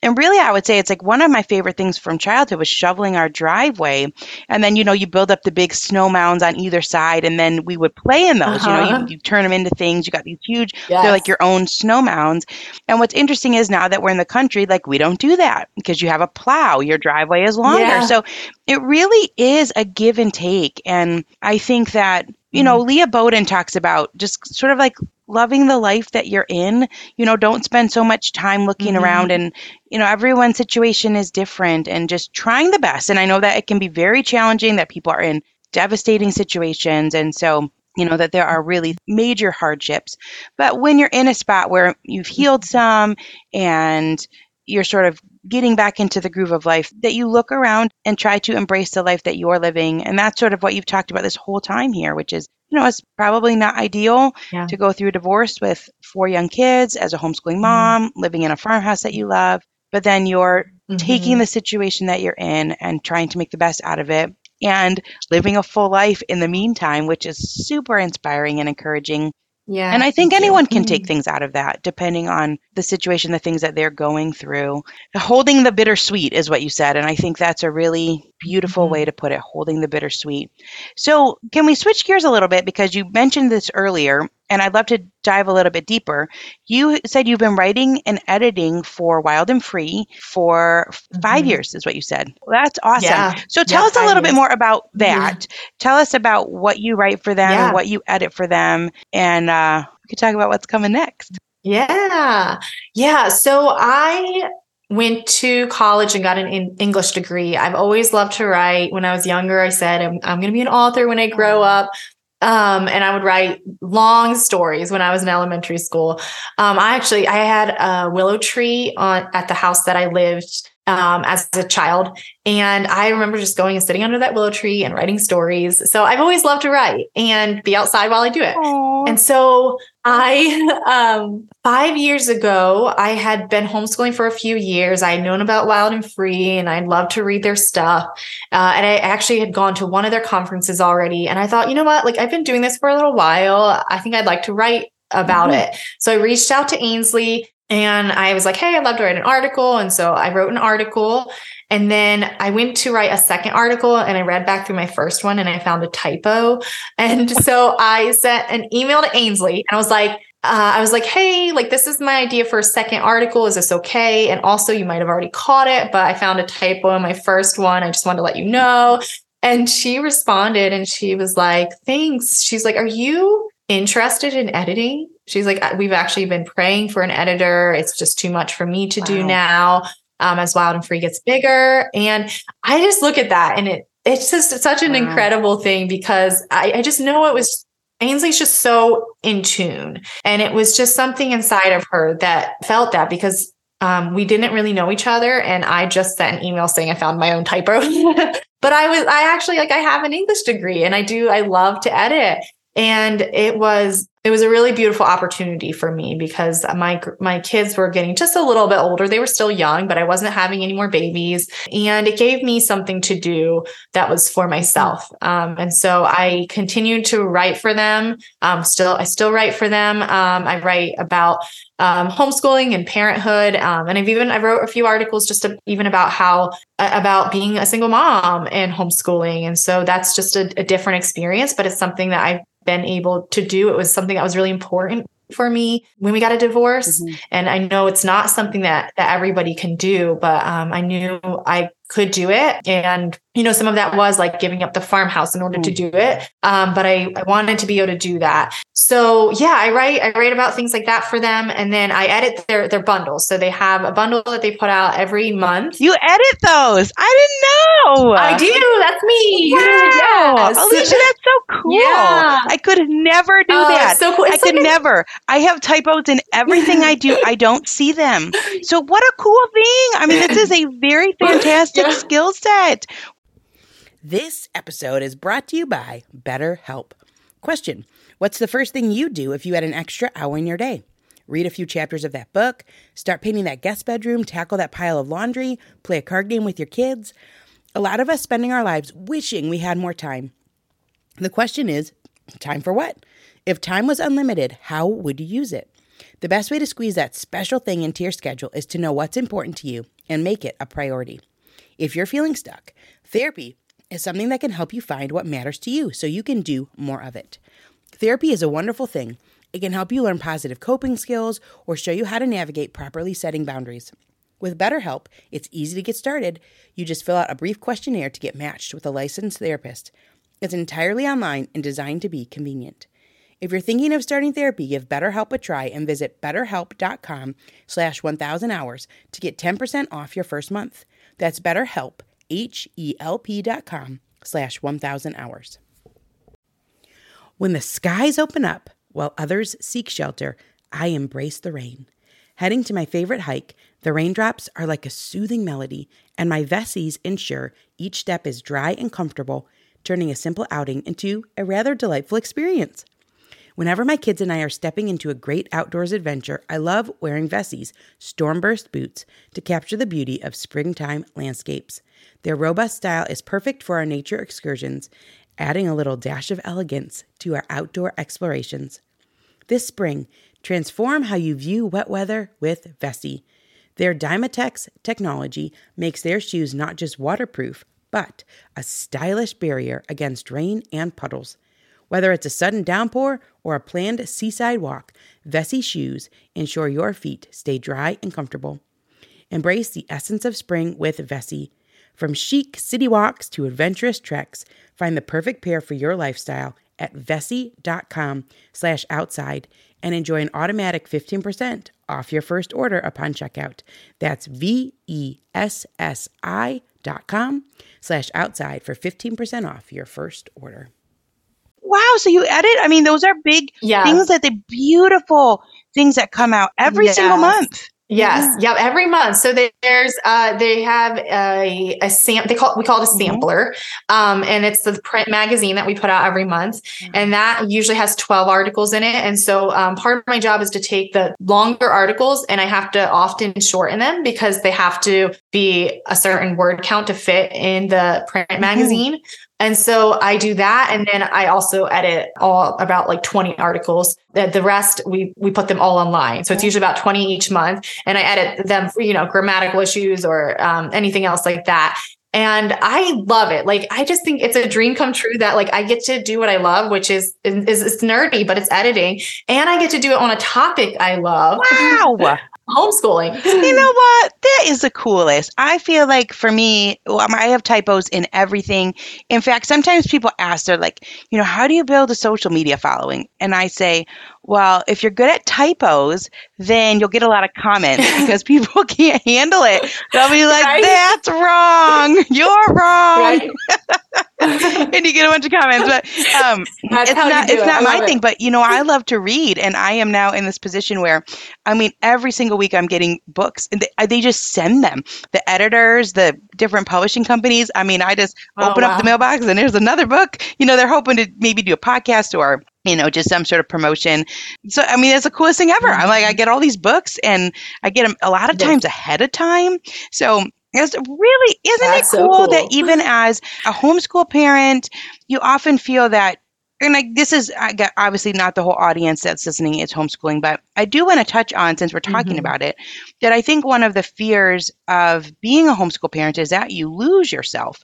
And really, I would say it's like one of my favorite things from childhood was shoveling our driveway. And then, you know, you build up the big snow mounds on either side, and then we would play in those. Uh-huh. You know, you, uh-huh. you, turn them into things. You got these huge, yes. they're like your own snow mounds. And what's interesting is now that we're in the country, like we don't do that because you have a plow. Your driveway is longer. Yeah. So it really is a give and take. And I think that, you know, mm-hmm. Leah Boden talks about just sort of like loving the life that you're in. You know, don't spend so much time looking mm-hmm. around and, you know, everyone's situation is different and just trying the best. And I know that it can be very challenging that people are in devastating situations. And so, you know, that there are really major hardships. But when you're in a spot where you've healed mm-hmm. some and you're sort of getting back into the groove of life, that you look around and try to embrace the life that you're living. And that's sort of what you've talked about this whole time here, which is, you know, it's probably not ideal yeah. to go through a divorce with four young kids as a homeschooling mm-hmm. mom, mm-hmm. living in a farmhouse that you love, but then you're mm-hmm. taking the situation that you're in and trying to make the best out of it and living a full life in the meantime, which is super inspiring and encouraging. Yeah. And I think anyone can take mm-hmm. things out of that depending on the situation, the things that they're going through. Holding the bittersweet is what you said. And I think that's a really beautiful mm-hmm. way to put it, holding the bittersweet. So, can we switch gears a little bit? Because you mentioned this earlier, and I'd love to dive a little bit deeper. You said you've been writing and editing for Wild and Free for mm-hmm. five years, is what you said. That's awesome. Yeah. So, tell yeah, us a little years. bit more about that. Tell us about what you write for them yeah. what you edit for them. And uh, we could talk about what's coming next. Yeah. Yeah. So I went to college and got an English degree. I've always loved to write. When I was younger, I said, I'm, I'm going to be an author when I grow up. Um, and I would write long stories when I was in elementary school. Um, I actually I had a willow tree on at the house that I lived um, as a child, and I remember just going and sitting under that willow tree and writing stories. So I've always loved to write and be outside while I do it. Aww. And so I, [laughs] um, five years ago, I had been homeschooling for a few years. I had known about Wild and Free and I loved to read their stuff. Uh, and I actually had gone to one of their conferences already. And I thought, you know what? Like I've been doing this for a little while. I think I'd like to write about mm-hmm. it. So I reached out to Ainsley and I was like, hey, I'd love to write an article. And so I wrote an article. And then I went to write a second article and I read back through my first one and I found a typo. [laughs] And so I sent an email to Ainsley and I was like, uh, I was like, hey, like this is my idea for a second article. Is this okay? And also, you might have already caught it, but I found a typo in my first one. I just wanted to let you know. And she responded and she was like, thanks. She's like, are you interested in editing? She's like, we've actually been praying for an editor. It's just too much for me to wow. do now um, as Wild and Free gets bigger. And I just look at that and it it's just such an wow. incredible thing because I, I just know it was Ainsley's just so in tune. And it was just something inside of her that felt that because um, we didn't really know each other. And I just sent an email saying I found my own typo. [laughs] but I was, I actually like, I have an English degree and I do, I love to edit. And it was it was a really beautiful opportunity for me because my my kids were getting just a little bit older. They were still young, but I wasn't having any more babies, and it gave me something to do that was for myself. Um, and so I continued to write for them. Um, still, I still write for them. Um, I write about um, homeschooling and parenthood, um, and I've even I wrote a few articles just to, even about how about being a single mom and homeschooling. And so that's just a, a different experience, but it's something that I've been able to do. It was something that was really important for me when we got a divorce. Mm-hmm. And I know it's not something that that everybody can do, but um, I knew I could do it. And, you know, some of that was like giving up the farmhouse in order mm. to do it. Um, but I, I wanted to be able to do that. So yeah, I write, I write about things like that for them. And then I edit their, their bundles. So they have a bundle that they put out every month. You edit those. I didn't know. I do. That's me. Wow. Yes. Alisha, that's so cool. Yeah. I could never do uh, that. So cool. I could like never. I have typos in everything I do. I don't see them. [laughs] So what a cool thing. I mean, this is a very [laughs] fantastic skill set. This episode is brought to you by BetterHelp. Question What's the first thing you do if you had an extra hour in your day? Read a few chapters of that book, start painting that guest bedroom, tackle that pile of laundry, play a card game with your kids. A lot of us spending our lives wishing we had more time. The question is time for what? If time was unlimited, how would you use it? The best way to squeeze that special thing into your schedule is to know what's important to you and make it a priority. If you're feeling stuck, therapy is something that can help you find what matters to you so you can do more of it. Therapy is a wonderful thing. It can help you learn positive coping skills or show you how to navigate properly setting boundaries. With BetterHelp, it's easy to get started. You just fill out a brief questionnaire to get matched with a licensed therapist. It's entirely online and designed to be convenient. If you're thinking of starting therapy, give BetterHelp a try and visit betterhelp.com slash 1000 hours to get 10% off your first month. That's betterhelp, H-E-L-P dot com slash 1000 hours. When the skies open up while others seek shelter, I embrace the rain. Heading to my favorite hike, the raindrops are like a soothing melody, and my Vessies ensure each step is dry and comfortable, turning a simple outing into a rather delightful experience. Whenever my kids and I are stepping into a great outdoors adventure, I love wearing Vessi's Stormburst boots to capture the beauty of springtime landscapes. Their robust style is perfect for our nature excursions, adding a little dash of elegance to our outdoor explorations. This spring, transform how you view wet weather with Vessi. Their Dymatex technology makes their shoes not just waterproof, but a stylish barrier against rain and puddles. Whether it's a sudden downpour or a planned seaside walk, Vessi shoes ensure your feet stay dry and comfortable. Embrace the essence of spring with Vessi. From chic city walks to adventurous treks, find the perfect pair for your lifestyle at vessi.com slash outside and enjoy an automatic 15% off your first order upon checkout. That's V-E-S-S-I dot com slash outside for 15% off your first order wow, so you edit? I mean, those are big yes. things that the beautiful things that come out every yes. single month. Yes. Yeah. Every month. So there's, uh, they have a, a sam, they call, we call it a mm-hmm. sampler. Um, and it's the print magazine that we put out every month. Mm-hmm. And that usually has 12 articles in it. And so, um, part of my job is to take the longer articles and I have to often shorten them because they have to be a certain word count to fit in the print mm-hmm. magazine. And so I do that. And then I also edit all about like 20 articles. That The rest, we, we put them all online. So it's usually about 20 each month. And I edit them for, you know, grammatical issues or um, anything else like that. And I love it. Like, I just think it's a dream come true that like I get to do what I love, which is, is, is nerdy, but it's editing. And I get to do it on a topic I love. Wow. Homeschooling. You know what? That is the coolest. I feel like for me, well, I have typos in everything. In fact, sometimes people ask, they're like, you know, how do you build a social media following? And I say, well, if you're good at typos, then you'll get a lot of comments [laughs] because people [laughs] can't handle it. They'll be like, right? that's wrong. You're wrong. [laughs] and you get a bunch of comments. But um, it's not, it's not my it. thing. But, you know, I love to read. And I am now in this position where, I mean, every single week I'm getting books and they, they just send them. The editors, the different publishing companies. I mean, I just oh, open wow. up the mailbox and there's another book. You know, they're hoping to maybe do a podcast or you know, just some sort of promotion. So, I mean, it's the coolest thing ever. I'm like, I get all these books and I get them a lot of times ahead of time. So, it's really, isn't That's it cool, so cool that even [laughs] as a homeschool parent, you often feel that and like this is obviously not the whole audience that's listening it's homeschooling but i do want to touch on since we're talking mm-hmm. about it that i think one of the fears of being a homeschool parent is that you lose yourself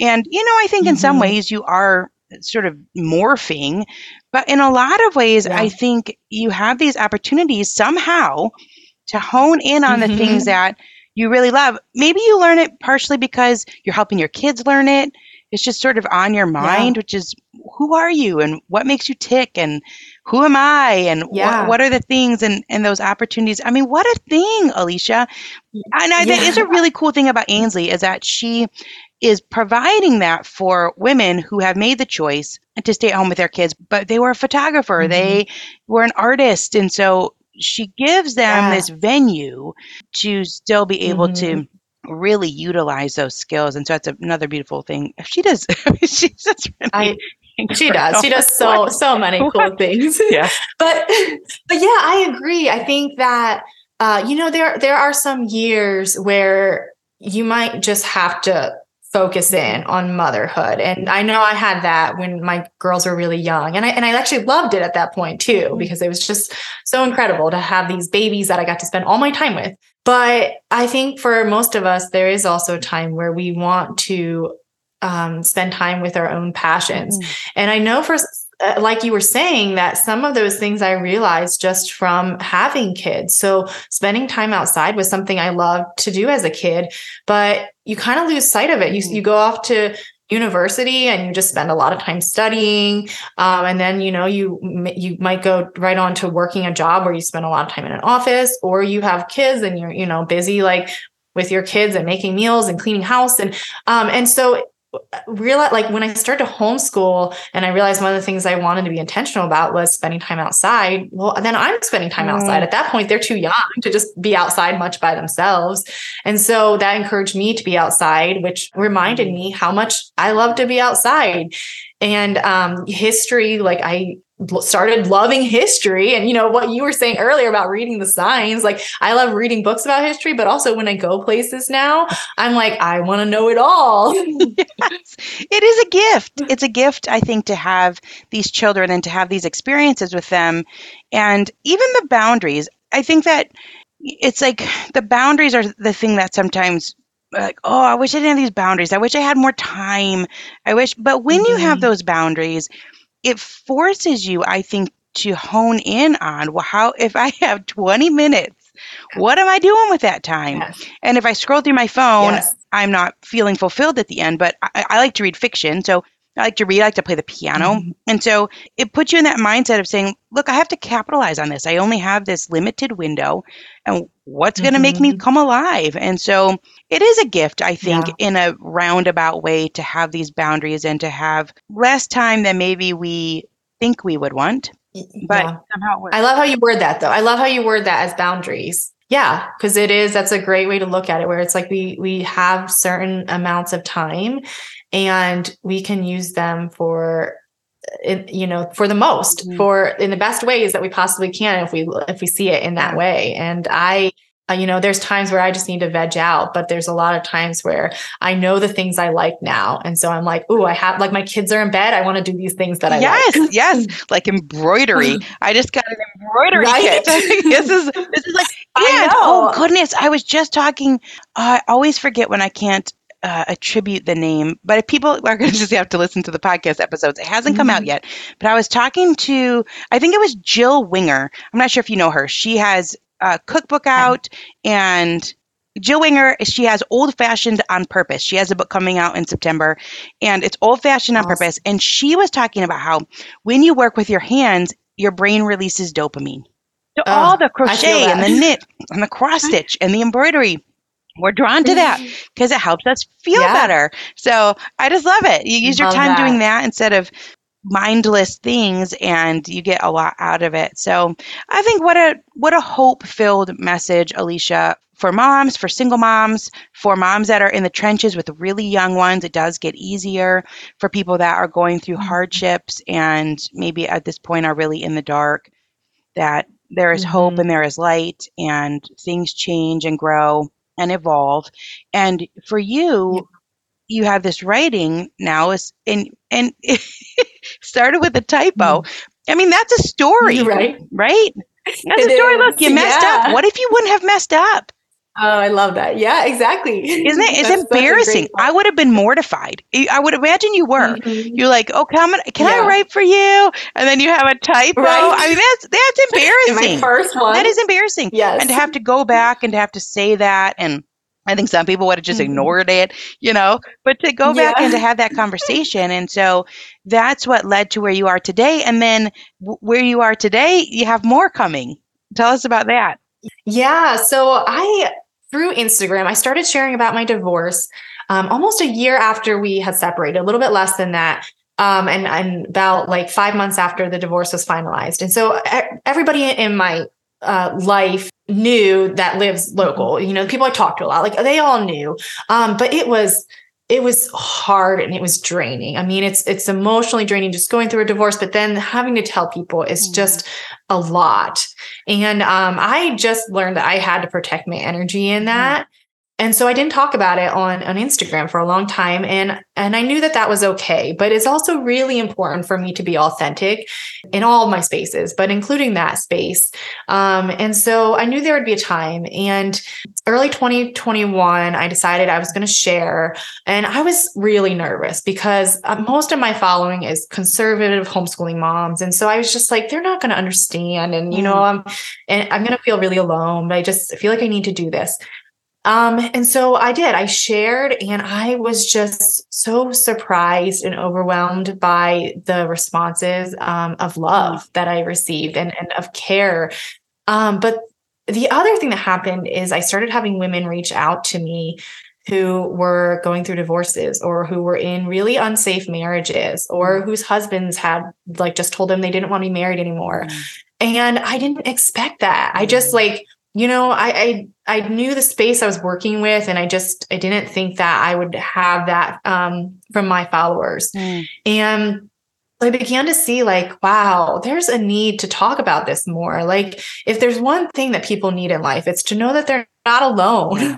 and you know i think mm-hmm. in some mm-hmm. ways you are sort of morphing. But in a lot of ways, yeah. I think you have these opportunities somehow to hone in on mm-hmm. the things that you really love. Maybe you learn it partially because you're helping your kids learn it. It's just sort of on your mind, yeah. which is who are you and what makes you tick and who am I and yeah. what are the things and, and those opportunities. I mean, what a thing, Alisha. And I, yeah. that is a really cool thing about Ainsley is that she is providing that for women who have made the choice to stay at home with their kids, but they were a photographer, mm-hmm. they were an artist. And so she gives them yeah. this venue to still be able mm-hmm. to really utilize those skills. And so that's another beautiful thing. She does. she's just really I, she does. She does so so many [laughs] cool things. Yeah. [laughs] but but yeah, I agree. I think that uh, you know there there are some years where you might just have to focus in on motherhood. And I know I had that when my girls were really young. And I and I actually loved it at that point too, mm-hmm. because it was just so incredible to have these babies that I got to spend all my time with. But I think for most of us, there is also a time where we want to um, spend time with our own passions. Mm-hmm. And I know for uh, like you were saying that some of those things I realized just from having kids. So spending time outside was something I loved to do as a kid, but you kind of lose sight of it. You, you go off to university and you just spend a lot of time studying um, and then you know you you might go right on to working a job where you spend a lot of time in an office or you have kids and you're you know busy like with your kids and making meals and cleaning house and um and so realize like when I started to homeschool and I realized one of the things I wanted to be intentional about was spending time outside. Well, then I'm spending time outside. Mm. At that point, they're too young to just be outside much by themselves. And so that encouraged me to be outside, which reminded mm. me how much I love to be outside. And um, history, like I started loving history and you know what you were saying earlier about reading the signs like i love reading books about history but also when i go places now i'm like i want to know it all [laughs] yes. it is a gift it's a gift i think to have these children and to have these experiences with them and even the boundaries i think that it's like the boundaries are the thing that sometimes like oh i wish i didn't have these boundaries i wish i had more time i wish but when mm-hmm. you have mm-hmm. those boundaries it forces you, I think, to hone in on well, how if I have 20 minutes, what am I doing with that time? Yes. And if I scroll through my phone, yes. I'm not feeling fulfilled at the end. But I, I, like to read fiction, so I like to read, I like to play the piano. Mm-hmm. And so it puts you in that mindset of saying, look, I have to capitalize on this. I only have this limited window, and what's going to make me mm-hmm. come alive? And so it is a gift, I think, yeah. in a roundabout way to have these boundaries and to have less time than maybe we think we would want. But yeah. somehow. I love how you word that, though. I love how you word that as boundaries. Yeah, because it is. That's a great way to look at it. Where it's like we we have certain amounts of time, and we can use them for you know for the most mm-hmm. for in the best ways that we possibly can if we if we see it in that way and i uh, you know, there's times where I just need to veg out, but there's a lot of times where I know the things I like now. And so I'm like, oh, I have like my kids are in bed. I want to do these things that I yes, like. Yes, [laughs] like embroidery. [laughs] I just got an embroidery right? kit. [laughs] this is this is like and oh goodness, I was just talking. Uh, I always forget when I can't uh, attribute the name, but if people are going [laughs] to just have to listen to the podcast episodes, it hasn't come mm-hmm. out yet. But I was talking to, I think it was Jill Winger. I'm not sure if you know her. She has a cookbook out and Jill Winger, she has Old Fashioned on Purpose. She has a book coming out in September, and it's Old Fashioned on awesome. Purpose. And she was talking about how when you work with your hands, your brain releases dopamine. So oh, all the crochet and the [laughs] knit and the cross stitch and the embroidery, we're drawn to that because it helps us feel yeah. better. So I just love it. You use love your time that. doing that instead of mindless things and you get a lot out of it. So I think what a what a hope filled message, Alisha, for moms, for single moms, for moms that are in the trenches with really young ones. It does get easier for people that are going through mm-hmm. hardships and maybe at this point are really in the dark. That there is mm-hmm. hope and there is light and things change and grow and evolve. And for you, you have this writing now is and and [laughs] started with a typo. Mm. I mean, that's a story, [laughs] right? Right? That's it a story. Is. Look, you messed yeah. up. What if you wouldn't have messed up? Oh, I love that. Yeah, exactly. [laughs] Isn't it? It's embarrassing. I would have been mortified. I would imagine you were. Mm-hmm. You're like, oh, come on, can yeah. I write for you? And then you have a typo. Right. I mean, that's that's [laughs] embarrassing. my first one. That is embarrassing. Yes. And to have to go back and to have to say that and I think some people would have just mm-hmm. ignored it, you know, but to go back yeah. and to have that conversation. And so that's what led to where you are today. And then w- where you are today, you have more coming. Tell us about that. Yeah. So I, through Instagram, I started sharing about my divorce um, almost a year after we had separated, a little bit less than that. Um, and, and about like five months after the divorce was finalized. And so everybody in my uh, life knew that lives local. You know, people I talked to a lot, like they all knew. Um, but it was it was hard and it was draining. I mean, it's it's emotionally draining just going through a divorce, but then having to tell people is mm-hmm. just a lot. And um, I just learned that I had to protect my energy in mm-hmm. that. And so I didn't talk about it on, on Instagram for a long time. And, and I knew that that was okay. But it's also really important for me to be authentic in all of my spaces, but including that space. Um, and so I knew there would be a time. And early 2021, I decided I was going to share. And I was really nervous because uh, most of my following is conservative homeschooling moms. And so I was just like, they're not going to understand. And, you know, mm. I'm, and I'm going to feel really alone, but I just feel like I need to do this. Um, and so I did, I shared, and I was just so surprised and overwhelmed by the responses um, of love that I received and, and of care. Um, but the other thing that happened is I started having women reach out to me who were going through divorces or who were in really unsafe marriages or mm. whose husbands had like just told them they didn't want to be married anymore. Mm. And I didn't expect that. I just mm. like you know, I, I I knew the space I was working with, and I just I didn't think that I would have that um, from my followers, mm. and I began to see like, wow, there's a need to talk about this more. Like, if there's one thing that people need in life, it's to know that they're not alone. Yeah.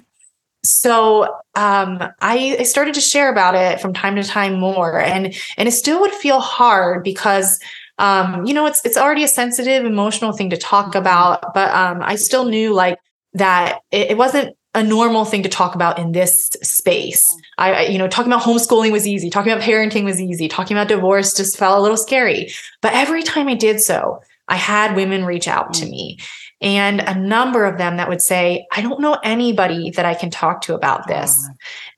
So um, I, I started to share about it from time to time more, and and it still would feel hard because um, you know, it's it's already a sensitive, emotional thing to talk mm-hmm. about, but um, I still knew like that it, it wasn't a normal thing to talk about in this space. I, I, you know, talking about homeschooling was easy. Talking about parenting was easy. Talking about divorce just felt a little scary. But every time I did so, I had women reach out to mm-hmm. me and a number of them that would say, I don't know anybody that I can talk to about this.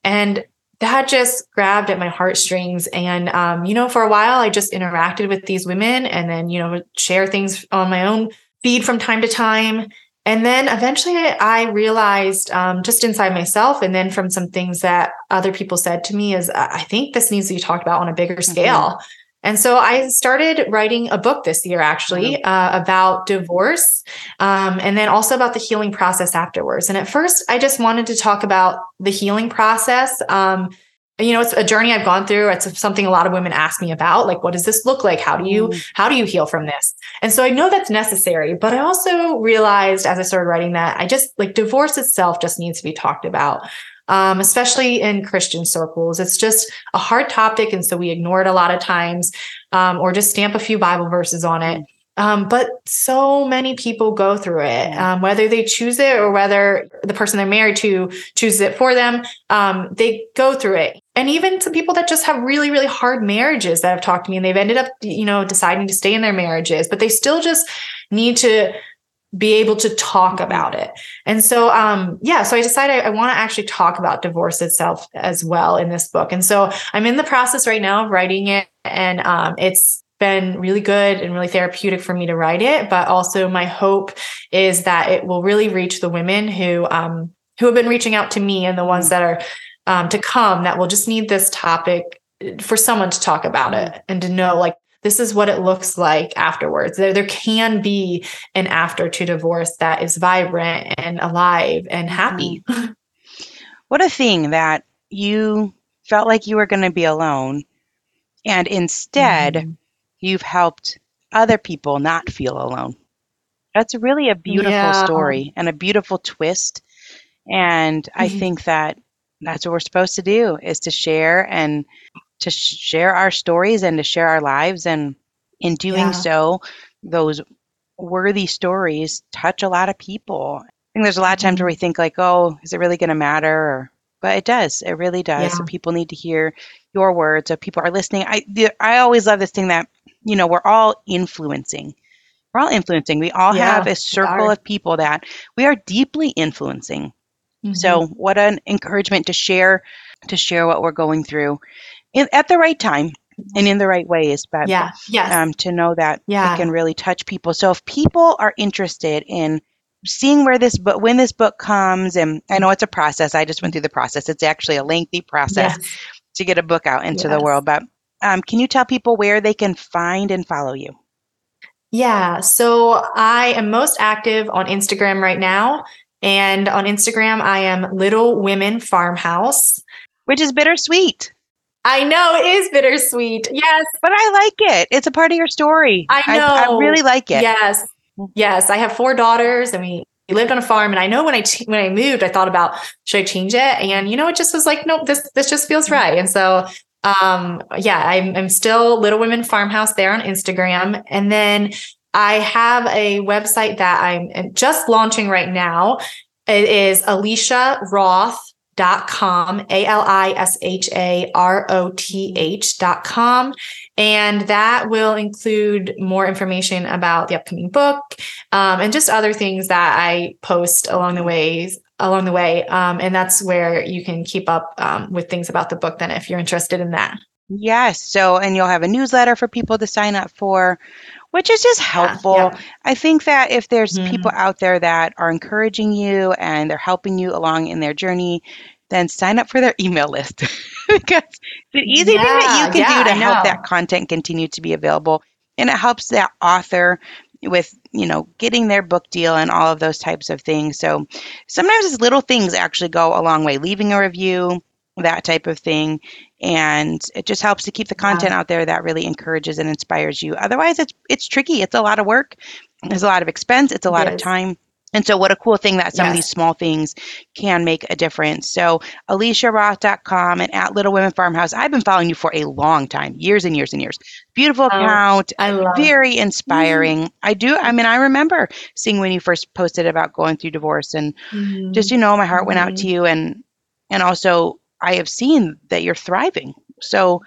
And that just grabbed at my heartstrings. And, um, you know, for a while, I just interacted with these women and then, you know, share things on my own feed from time to time. And then eventually I realized um, just inside myself, and then from some things that other people said to me, is I think this needs to be talked about on a bigger mm-hmm. scale. Mm-hmm. And so I started writing a book this year, actually, mm-hmm. uh, about divorce um, and then also about the healing process afterwards. And at first, I just wanted to talk about the healing process. Um, you know it's a journey i've gone through it's something a lot of women ask me about like what does this look like how do you mm. how do you heal from this and so i know that's necessary but i also realized as i started writing that i just like divorce itself just needs to be talked about um, especially in Christian circles. It's just a hard topic. And so we ignore it a lot of times um, or just stamp a few Bible verses on it. Um, but so many people go through it, um, whether they choose it or whether the person they're married to chooses it for them. Um, they go through it. And even some people that just have really, really hard marriages that have talked to me and they've ended up, you know, deciding to stay in their marriages, but they still just need to be able to talk mm-hmm. about it. And so, um, yeah, so I decided I, I want to actually talk about divorce itself as well in this book. And so I'm in the process right now of writing it, and um, it's been really good and really therapeutic for me to write it. But also, my hope is that it will really reach the women who um, who have been reaching out to me and the ones that are um, to come that will just need this topic for someone to talk about mm-hmm. it and to know like this is what it looks like afterwards. There, there can be an after to divorce that is vibrant and alive and happy. Mm-hmm. What a thing that you felt like you were going to be alone. And instead, mm-hmm. you've helped other people not feel alone. That's really a beautiful yeah. story and a beautiful twist. And mm-hmm. I think that that's what we're supposed to do is to share and to share our stories and to share our lives. And in doing yeah. so, those worthy stories touch a lot of people. I think there's a lot of times where we mm-hmm. think like, oh, is it really going to matter? Or, but it does. It really does. Yeah. So people need to hear your words. So people are listening. I I always love this thing that you know we're all influencing. We're all influencing. We all yeah, have a circle of people that we are deeply influencing. Mm-hmm. So what an encouragement to share to share what we're going through in, at the right time and in the right ways but yeah yes. um, to know that yeah. it can really touch people so if people are interested in seeing where this book when this book comes and i know it's a process i just went through the process it's actually a lengthy process yes. to get a book out into yes. the world but um, can you tell people where they can find and follow you Yeah. So I am most active on Instagram right now. And on Instagram, I am Little Women Farmhouse, which is bittersweet. I know it is bittersweet. Yes. But I like it. It's a part of your story. I know. I, I really like it. Yes. Yes. I have four daughters and we we lived on a farm and I know when I ch- when I moved I thought about should I change it and you know it just was like nope this this just feels right and so um yeah I'm I'm still Little Women Farmhouse there on Instagram and then I have a website that I'm just launching right now. It is Alisha Roth dot com a-l-i-s-h-a-r-o-t-h dot com. And that will include more information about the upcoming book um, and just other things that i post along the ways along the way. Um, and that's where you can keep up um, with things about the book then if you're interested in that. Yes. So and you'll have a newsletter for people to sign up for which is just helpful. Yeah, yeah. I think that if there's mm-hmm. people out there that are encouraging you and they're helping you along in their journey, then sign up for their email list [laughs] because it's an easy yeah, thing that you can do to help that content continue to be available. And it helps that author with you know getting their book deal and all of those types of things so sometimes it's little things actually go a long way leaving a review that type of thing and it just helps to keep the content yeah. out there that really encourages and inspires you otherwise it's it's tricky it's a lot of work there's a lot of expense it's a lot of time and so what a cool thing that some yes. of these small things can make a difference. So AlishaRoth.com and at Little Women Farmhouse. I've been following you for a long time, years and years and years. Beautiful oh, account. I love very inspiring. Mm-hmm. I do I mean I remember seeing when you first posted about going through divorce and mm-hmm. just you know my heart went out to mm-hmm. you and and also I have seen that you're thriving. So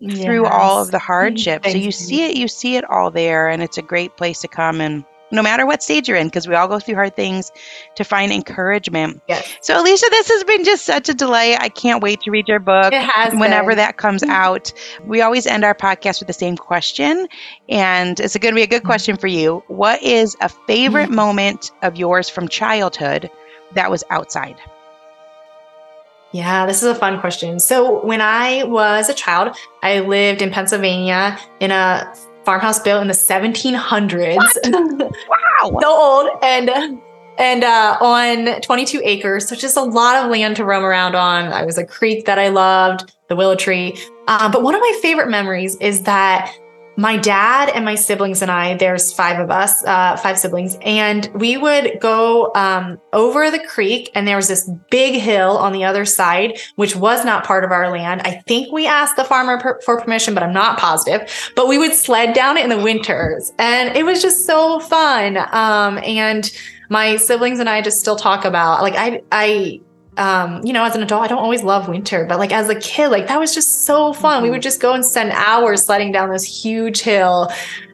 yes. through all of the hardship. so you, see it, you see it all there, and it's a great place to come and no matter what stage you're in, because we all go through hard things to find encouragement. Yes. So, Alisha, this has been just such a delight. I can't wait to read your book it has whenever been. that comes [laughs] out. We always end our podcast with the same question, and it's going to be a good question for you. What is a favorite mm-hmm. [laughs] moment of yours from childhood that was outside? Yeah, this is a fun question. So, when I was a child, I lived in Pennsylvania in a farmhouse built in the 1700s. [laughs] wow, so old, and and uh, on 22 acres, so just a lot of land to roam around on. I was a creek that I loved, the willow tree. Um, but one of my favorite memories is that my dad and my siblings and I, there's five of us, uh, five siblings, and we would go um, over the creek, and there was this big hill on the other side, which was not part of our land. I think we asked the farmer per- for permission, but I'm not positive. But we would sled down it in the winters, and it was just so fun. Um, and my siblings and I just still talk about like I I um, you know, as an adult, I don't always love winter, but like as a kid, like that was just so fun. Mm-hmm. We would just go and spend hours sledding down this huge hill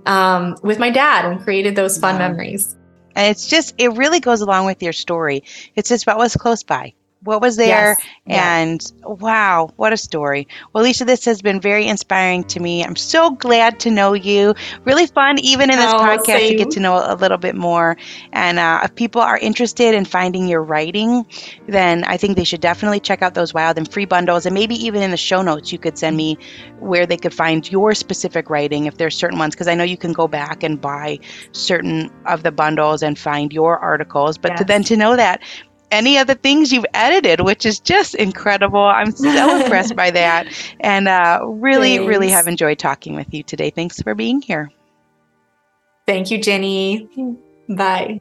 um, with my dad and created those fun yeah. memories. And it's just, it really goes along with your story. It's just about what's close by what was there yes. and wow what a story well alisha this has been very inspiring to me i'm so glad to know you really fun even in this oh, podcast same. to get to know a little bit more and uh, if people are interested in finding your writing then i think they should definitely check out those wild and free bundles and maybe even in the show notes you could send me where they could find your specific writing if there's certain ones because i know you can go back and buy certain of the bundles and find your articles but yes. to, then to know that any of the things you've edited, which is just incredible. I'm so [laughs] impressed by that. And uh, really, Thanks. really have enjoyed talking with you today. Thanks for being here. Thank you, Ginny. Bye.